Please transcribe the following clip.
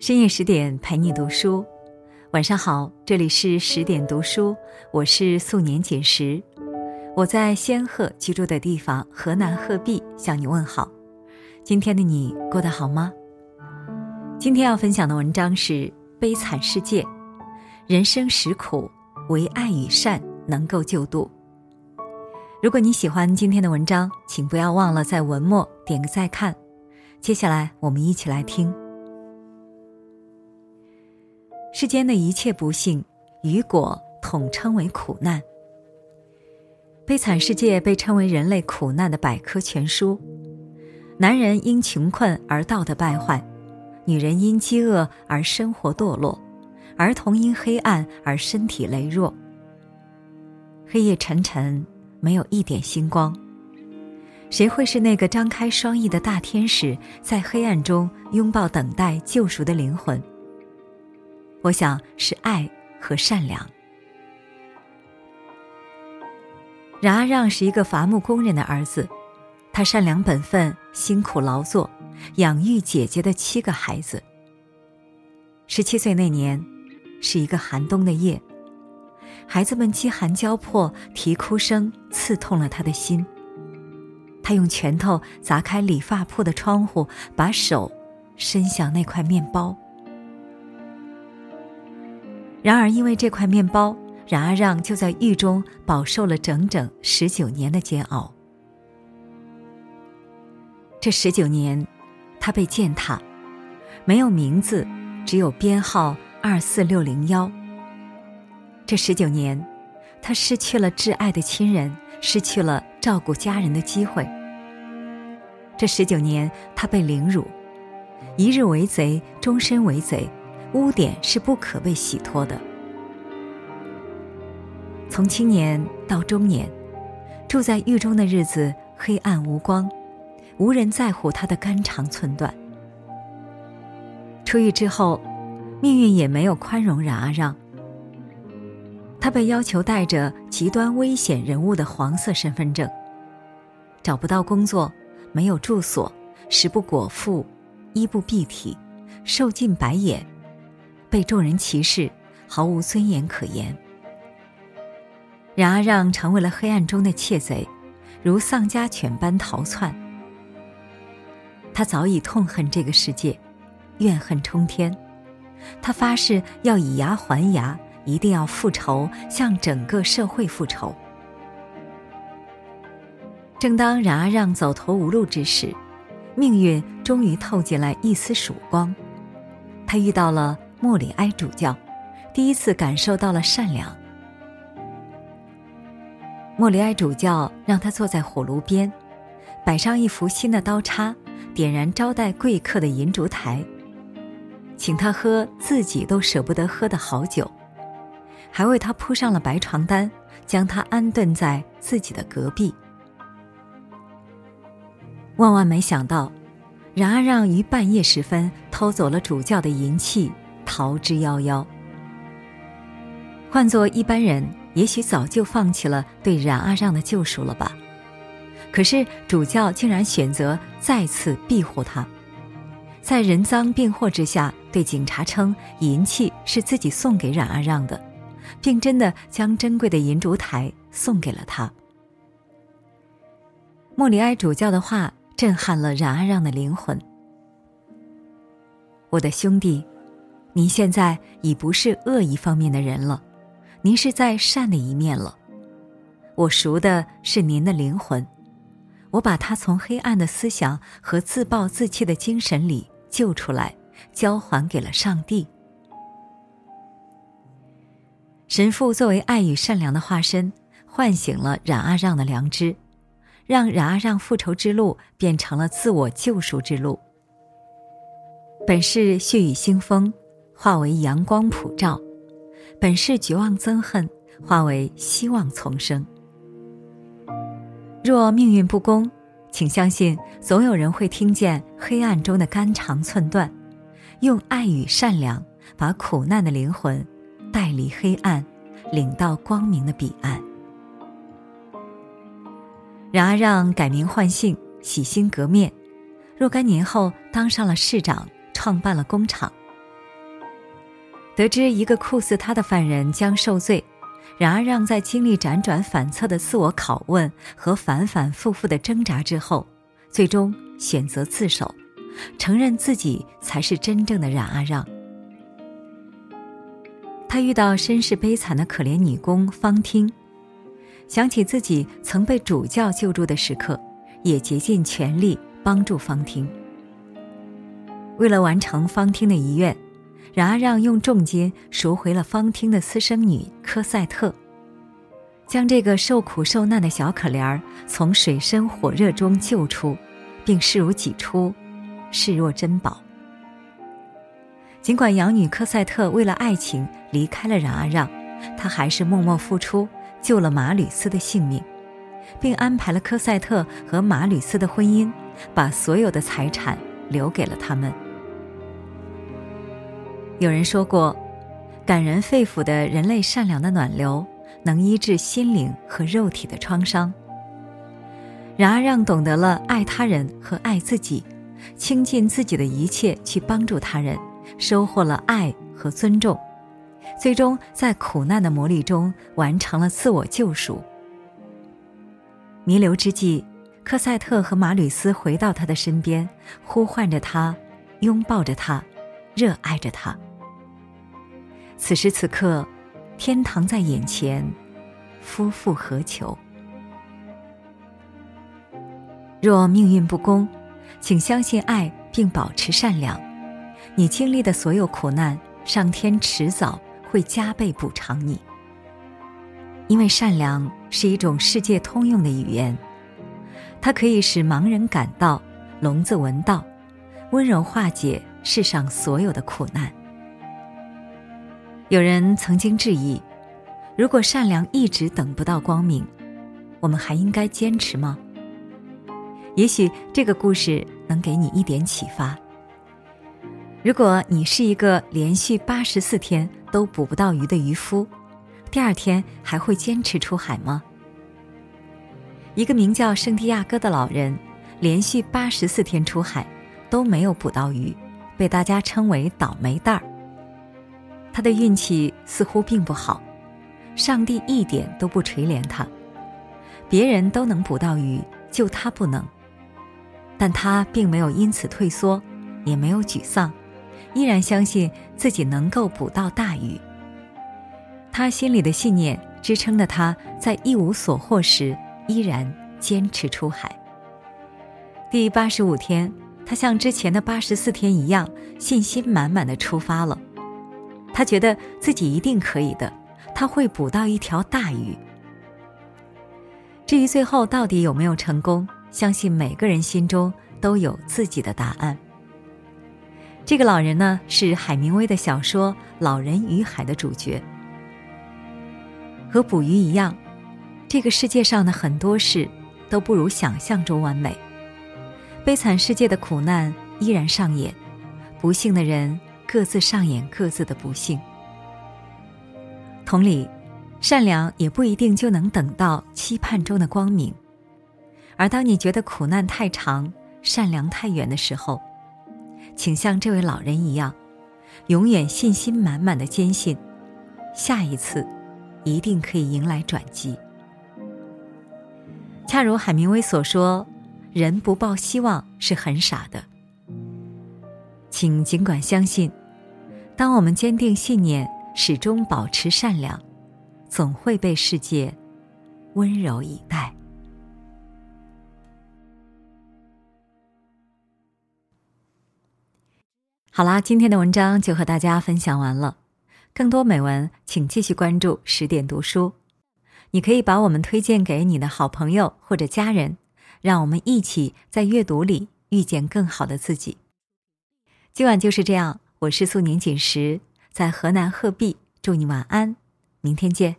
深夜十点陪你读书，晚上好，这里是十点读书，我是素年锦时，我在仙鹤居住的地方河南鹤壁向你问好。今天的你过得好吗？今天要分享的文章是《悲惨世界》，人生实苦，唯爱与善能够救度。如果你喜欢今天的文章，请不要忘了在文末点个再看。接下来我们一起来听。世间的一切不幸与果，统称为苦难。悲惨世界被称为人类苦难的百科全书。男人因穷困而道德败坏，女人因饥饿而生活堕落，儿童因黑暗而身体羸弱。黑夜沉沉，没有一点星光。谁会是那个张开双翼的大天使，在黑暗中拥抱等待救赎的灵魂？我想是爱和善良。冉阿让是一个伐木工人的儿子，他善良本分，辛苦劳作，养育姐姐的七个孩子。十七岁那年，是一个寒冬的夜，孩子们饥寒交迫，啼哭声刺痛了他的心。他用拳头砸开理发铺的窗户，把手伸向那块面包。然而，因为这块面包，冉阿让就在狱中饱受了整整十九年的煎熬。这十九年，他被践踏，没有名字，只有编号二四六零幺。这十九年，他失去了挚爱的亲人，失去了照顾家人的机会。这十九年，他被凌辱，一日为贼，终身为贼。污点是不可被洗脱的。从青年到中年，住在狱中的日子黑暗无光，无人在乎他的肝肠寸断。出狱之后，命运也没有宽容冉阿让。他被要求带着极端危险人物的黄色身份证，找不到工作，没有住所，食不果腹，衣不蔽体，受尽白眼。被众人歧视，毫无尊严可言。冉阿让成为了黑暗中的窃贼，如丧家犬般逃窜。他早已痛恨这个世界，怨恨冲天。他发誓要以牙还牙，一定要复仇，向整个社会复仇。正当冉阿让走投无路之时，命运终于透进来一丝曙光。他遇到了。莫里埃主教第一次感受到了善良。莫里埃主教让他坐在火炉边，摆上一幅新的刀叉，点燃招待贵客的银烛台，请他喝自己都舍不得喝的好酒，还为他铺上了白床单，将他安顿在自己的隔壁。万万没想到，冉阿让于半夜时分偷走了主教的银器。逃之夭夭。换做一般人，也许早就放弃了对冉阿让的救赎了吧。可是主教竟然选择再次庇护他，在人赃并获之下，对警察称银器是自己送给冉阿让的，并真的将珍贵的银烛台送给了他。莫里埃主教的话震撼了冉阿让的灵魂。我的兄弟。您现在已不是恶一方面的人了，您是在善的一面了。我赎的是您的灵魂，我把他从黑暗的思想和自暴自弃的精神里救出来，交还给了上帝。神父作为爱与善良的化身，唤醒了冉阿让的良知，让冉阿让复仇之路变成了自我救赎之路。本是血雨腥风。化为阳光普照，本是绝望憎恨，化为希望丛生。若命运不公，请相信总有人会听见黑暗中的肝肠寸断，用爱与善良把苦难的灵魂带离黑暗，领到光明的彼岸。冉阿让改名换姓，洗心革面，若干年后当上了市长，创办了工厂。得知一个酷似他的犯人将受罪，冉阿让在经历辗转反侧的自我拷问和反反复复的挣扎之后，最终选择自首，承认自己才是真正的冉阿让。他遇到身世悲惨的可怜女工方汀，想起自己曾被主教救助的时刻，也竭尽全力帮助方汀。为了完成方汀的遗愿，冉阿让用重金赎回了方汀的私生女科赛特，将这个受苦受难的小可怜儿从水深火热中救出，并视如己出，视若珍宝。尽管养女科赛特为了爱情离开了冉阿让，她还是默默付出，救了马吕斯的性命，并安排了科赛特和马吕斯的婚姻，把所有的财产留给了他们。有人说过，感人肺腑的人类善良的暖流，能医治心灵和肉体的创伤。冉阿让懂得了爱他人和爱自己，倾尽自己的一切去帮助他人。收获了爱和尊重，最终在苦难的磨砺中完成了自我救赎。弥留之际，科赛特和马吕斯回到他的身边，呼唤着他，拥抱着他，热爱着他。此时此刻，天堂在眼前，夫复何求？若命运不公，请相信爱，并保持善良。你经历的所有苦难，上天迟早会加倍补偿你。因为善良是一种世界通用的语言，它可以使盲人感到，聋子闻到，温柔化解世上所有的苦难。有人曾经质疑：如果善良一直等不到光明，我们还应该坚持吗？也许这个故事能给你一点启发。如果你是一个连续八十四天都捕不到鱼的渔夫，第二天还会坚持出海吗？一个名叫圣地亚哥的老人，连续八十四天出海都没有捕到鱼，被大家称为倒霉蛋儿。他的运气似乎并不好，上帝一点都不垂怜他，别人都能捕到鱼，就他不能。但他并没有因此退缩，也没有沮丧。依然相信自己能够捕到大鱼。他心里的信念支撑着他在一无所获时依然坚持出海。第八十五天，他像之前的八十四天一样，信心满满的出发了。他觉得自己一定可以的，他会捕到一条大鱼。至于最后到底有没有成功，相信每个人心中都有自己的答案。这个老人呢，是海明威的小说《老人与海》的主角。和捕鱼一样，这个世界上的很多事都不如想象中完美。悲惨世界的苦难依然上演，不幸的人各自上演各自的不幸。同理，善良也不一定就能等到期盼中的光明。而当你觉得苦难太长，善良太远的时候，请像这位老人一样，永远信心满满的坚信，下一次一定可以迎来转机。恰如海明威所说：“人不抱希望是很傻的。”请尽管相信，当我们坚定信念，始终保持善良，总会被世界温柔以待。好啦，今天的文章就和大家分享完了。更多美文，请继续关注十点读书。你可以把我们推荐给你的好朋友或者家人，让我们一起在阅读里遇见更好的自己。今晚就是这样，我是素年锦时，在河南鹤壁，祝你晚安，明天见。